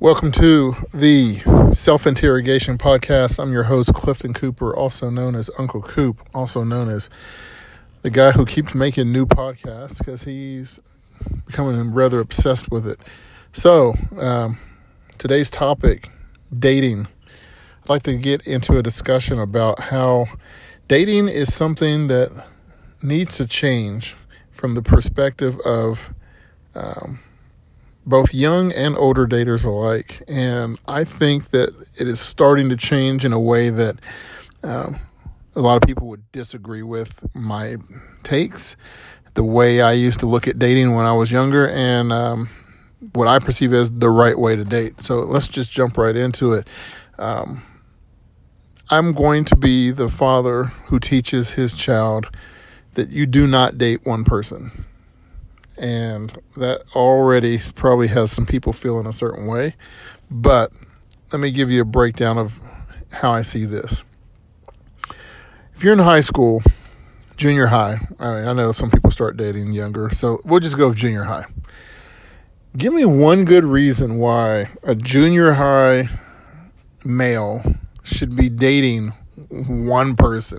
Welcome to the Self Interrogation Podcast. I'm your host, Clifton Cooper, also known as Uncle Coop, also known as the guy who keeps making new podcasts because he's becoming rather obsessed with it. So, um, today's topic dating. I'd like to get into a discussion about how dating is something that needs to change from the perspective of um, both young and older daters alike. And I think that it is starting to change in a way that um, a lot of people would disagree with my takes, the way I used to look at dating when I was younger, and um, what I perceive as the right way to date. So let's just jump right into it. Um, I'm going to be the father who teaches his child that you do not date one person and that already probably has some people feeling a certain way. But let me give you a breakdown of how I see this. If you're in high school, junior high, I, mean, I know some people start dating younger, so we'll just go with junior high. Give me one good reason why a junior high male should be dating one person.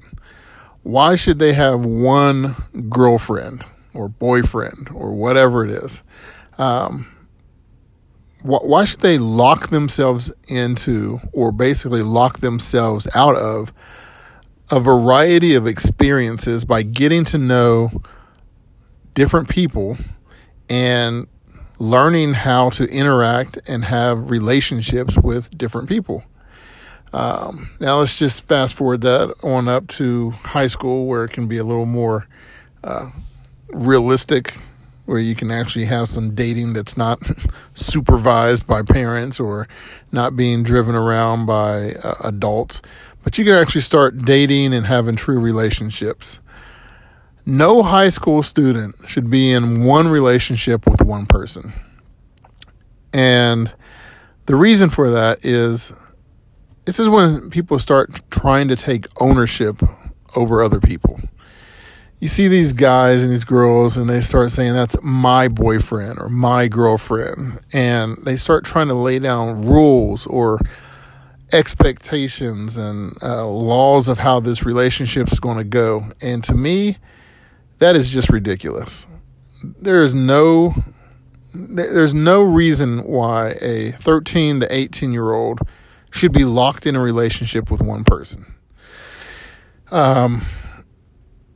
Why should they have one girlfriend? Or boyfriend or whatever it is. Um, wh- why should they lock themselves into or basically lock themselves out of a variety of experiences by getting to know different people and learning how to interact and have relationships with different people? Um, now let's just fast forward that on up to high school where it can be a little more uh, realistic where you can actually have some dating that's not supervised by parents or not being driven around by uh, adults, but you can actually start dating and having true relationships. No high school student should be in one relationship with one person. And the reason for that is this is when people start trying to take ownership over other people you see these guys and these girls and they start saying that's my boyfriend or my girlfriend and they start trying to lay down rules or expectations and uh, laws of how this relationship is going to go. And to me that is just ridiculous. There is no there's no reason why a 13 to 18 year old should be locked in a relationship with one person. Um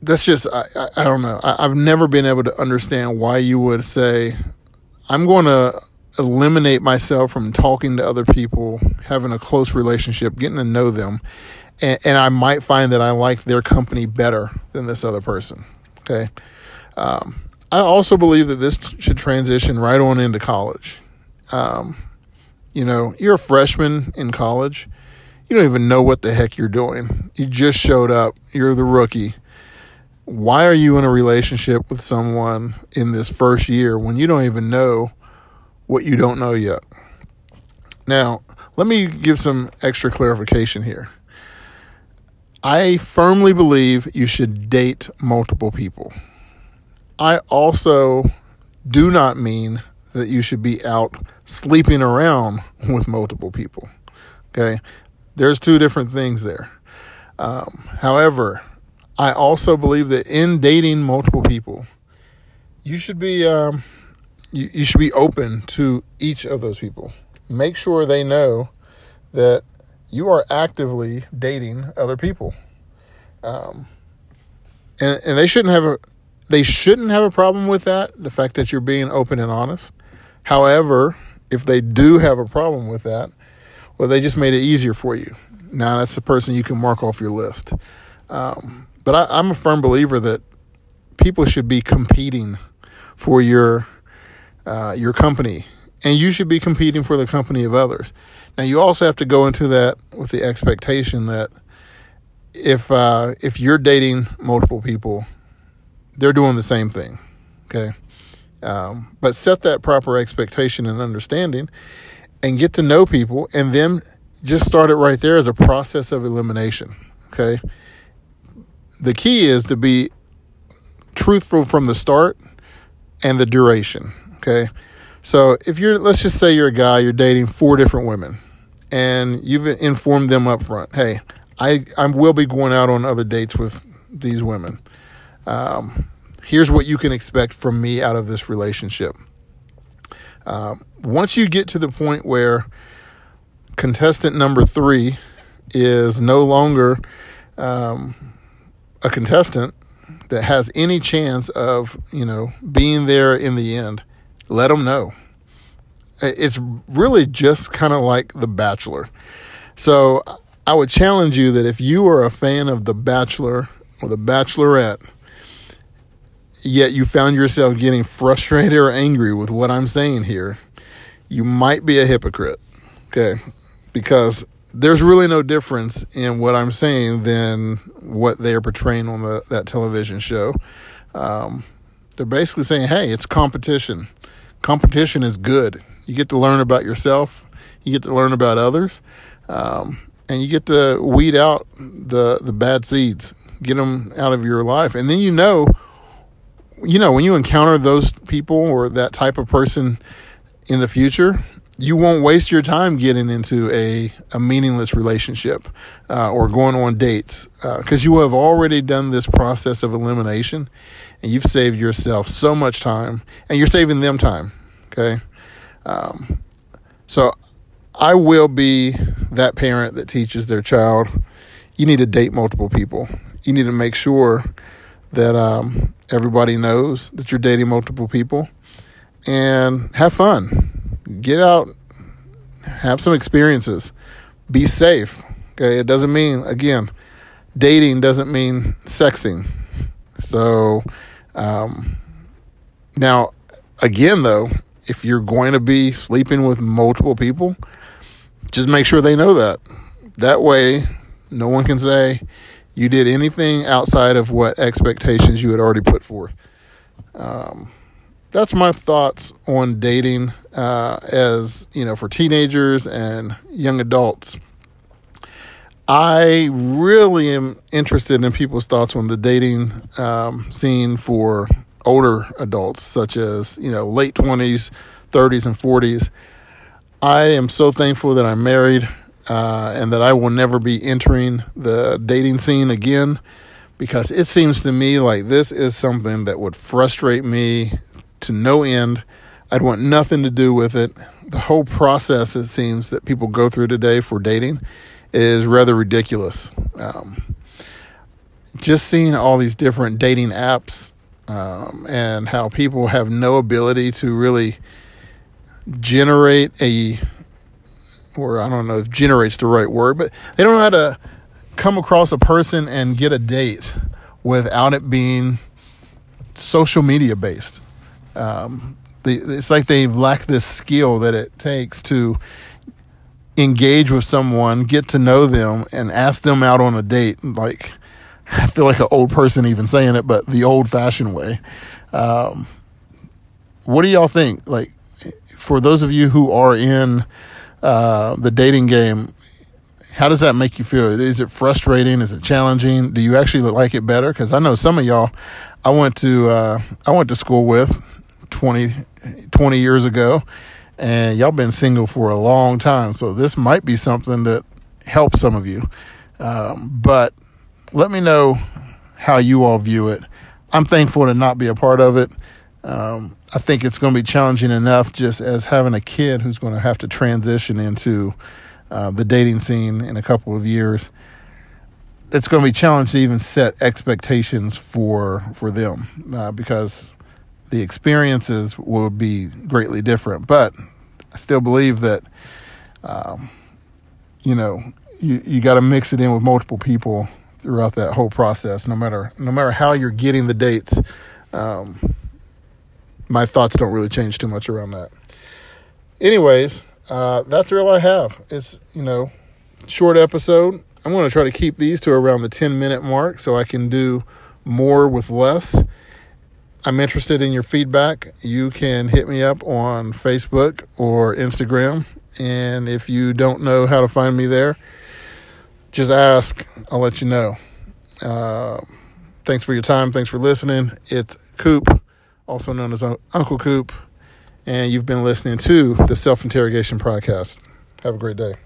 that's just I, I, I don't know. I, have never been able to understand why you would say, I'm going to eliminate myself from talking to other people, having a close relationship, getting to know them, and, and I might find that I like their company better than this other person. Okay. Um, I also believe that this should transition right on into college. Um, you know, you're a freshman in college. You don't even know what the heck you're doing. You just showed up. You're the rookie why are you in a relationship with someone in this first year when you don't even know what you don't know yet? Now, let me give some extra clarification here. I firmly believe you should date multiple people. I also do not mean that you should be out sleeping around with multiple people. Okay? There's two different things there. Um, however, I also believe that in dating multiple people, you should be um, you, you should be open to each of those people. Make sure they know that you are actively dating other people, um, and and they shouldn't have a they shouldn't have a problem with that. The fact that you're being open and honest. However, if they do have a problem with that, well, they just made it easier for you. Now that's the person you can mark off your list. Um, but I, I'm a firm believer that people should be competing for your uh, your company, and you should be competing for the company of others. Now, you also have to go into that with the expectation that if uh, if you're dating multiple people, they're doing the same thing. Okay, um, but set that proper expectation and understanding, and get to know people, and then just start it right there as a process of elimination. Okay the key is to be truthful from the start and the duration. Okay. So if you're, let's just say you're a guy, you're dating four different women, and you've informed them up front, hey, I, I will be going out on other dates with these women. Um, here's what you can expect from me out of this relationship. Um, once you get to the point where contestant number three is no longer um, a contestant that has any chance of you know being there in the end, let them know. It's really just kind of like The Bachelor. So I would challenge you that if you are a fan of The Bachelor or The Bachelorette, yet you found yourself getting frustrated or angry with what I'm saying here, you might be a hypocrite. Okay. Because there's really no difference in what I'm saying than what they are portraying on the, that television show. Um, they're basically saying, hey, it's competition. Competition is good. You get to learn about yourself, you get to learn about others, um, and you get to weed out the, the bad seeds, get them out of your life. And then you know, you know, when you encounter those people or that type of person in the future, you won't waste your time getting into a, a meaningless relationship uh, or going on dates because uh, you have already done this process of elimination and you've saved yourself so much time and you're saving them time. Okay. Um, so I will be that parent that teaches their child you need to date multiple people. You need to make sure that um, everybody knows that you're dating multiple people and have fun get out, have some experiences, be safe. Okay, it doesn't mean again, dating doesn't mean sexing. So, um, now again though, if you're going to be sleeping with multiple people, just make sure they know that. That way, no one can say you did anything outside of what expectations you had already put forth. Um, that's my thoughts on dating uh, as you know for teenagers and young adults. I really am interested in people's thoughts on the dating um, scene for older adults, such as you know late twenties, thirties, and forties. I am so thankful that I'm married uh, and that I will never be entering the dating scene again because it seems to me like this is something that would frustrate me to no end. I'd want nothing to do with it. The whole process, it seems, that people go through today for dating is rather ridiculous. Um, just seeing all these different dating apps um, and how people have no ability to really generate a, or I don't know if generates the right word, but they don't know how to come across a person and get a date without it being social media based. Um, the, it's like they've lacked this skill that it takes to engage with someone, get to know them, and ask them out on a date. Like, I feel like an old person even saying it, but the old fashioned way. Um, what do y'all think? Like, for those of you who are in uh, the dating game, how does that make you feel? Is it frustrating? Is it challenging? Do you actually like it better? Because I know some of y'all, I went to uh, I went to school with 20, 20 years ago, and y'all been single for a long time. So this might be something that helps some of you. Um, but let me know how you all view it. I'm thankful to not be a part of it. Um, I think it's going to be challenging enough just as having a kid who's going to have to transition into uh, the dating scene in a couple of years. It's going to be challenging to even set expectations for for them uh, because the experiences will be greatly different. But I still believe that, um, you know, you, you got to mix it in with multiple people throughout that whole process. No matter no matter how you're getting the dates, um, my thoughts don't really change too much around that. Anyways, uh, that's all I have. It's you know, short episode. I'm going to try to keep these to around the 10 minute mark so I can do more with less. I'm interested in your feedback. You can hit me up on Facebook or Instagram. And if you don't know how to find me there, just ask. I'll let you know. Uh, thanks for your time. Thanks for listening. It's Coop, also known as Uncle Coop. And you've been listening to the Self Interrogation Podcast. Have a great day.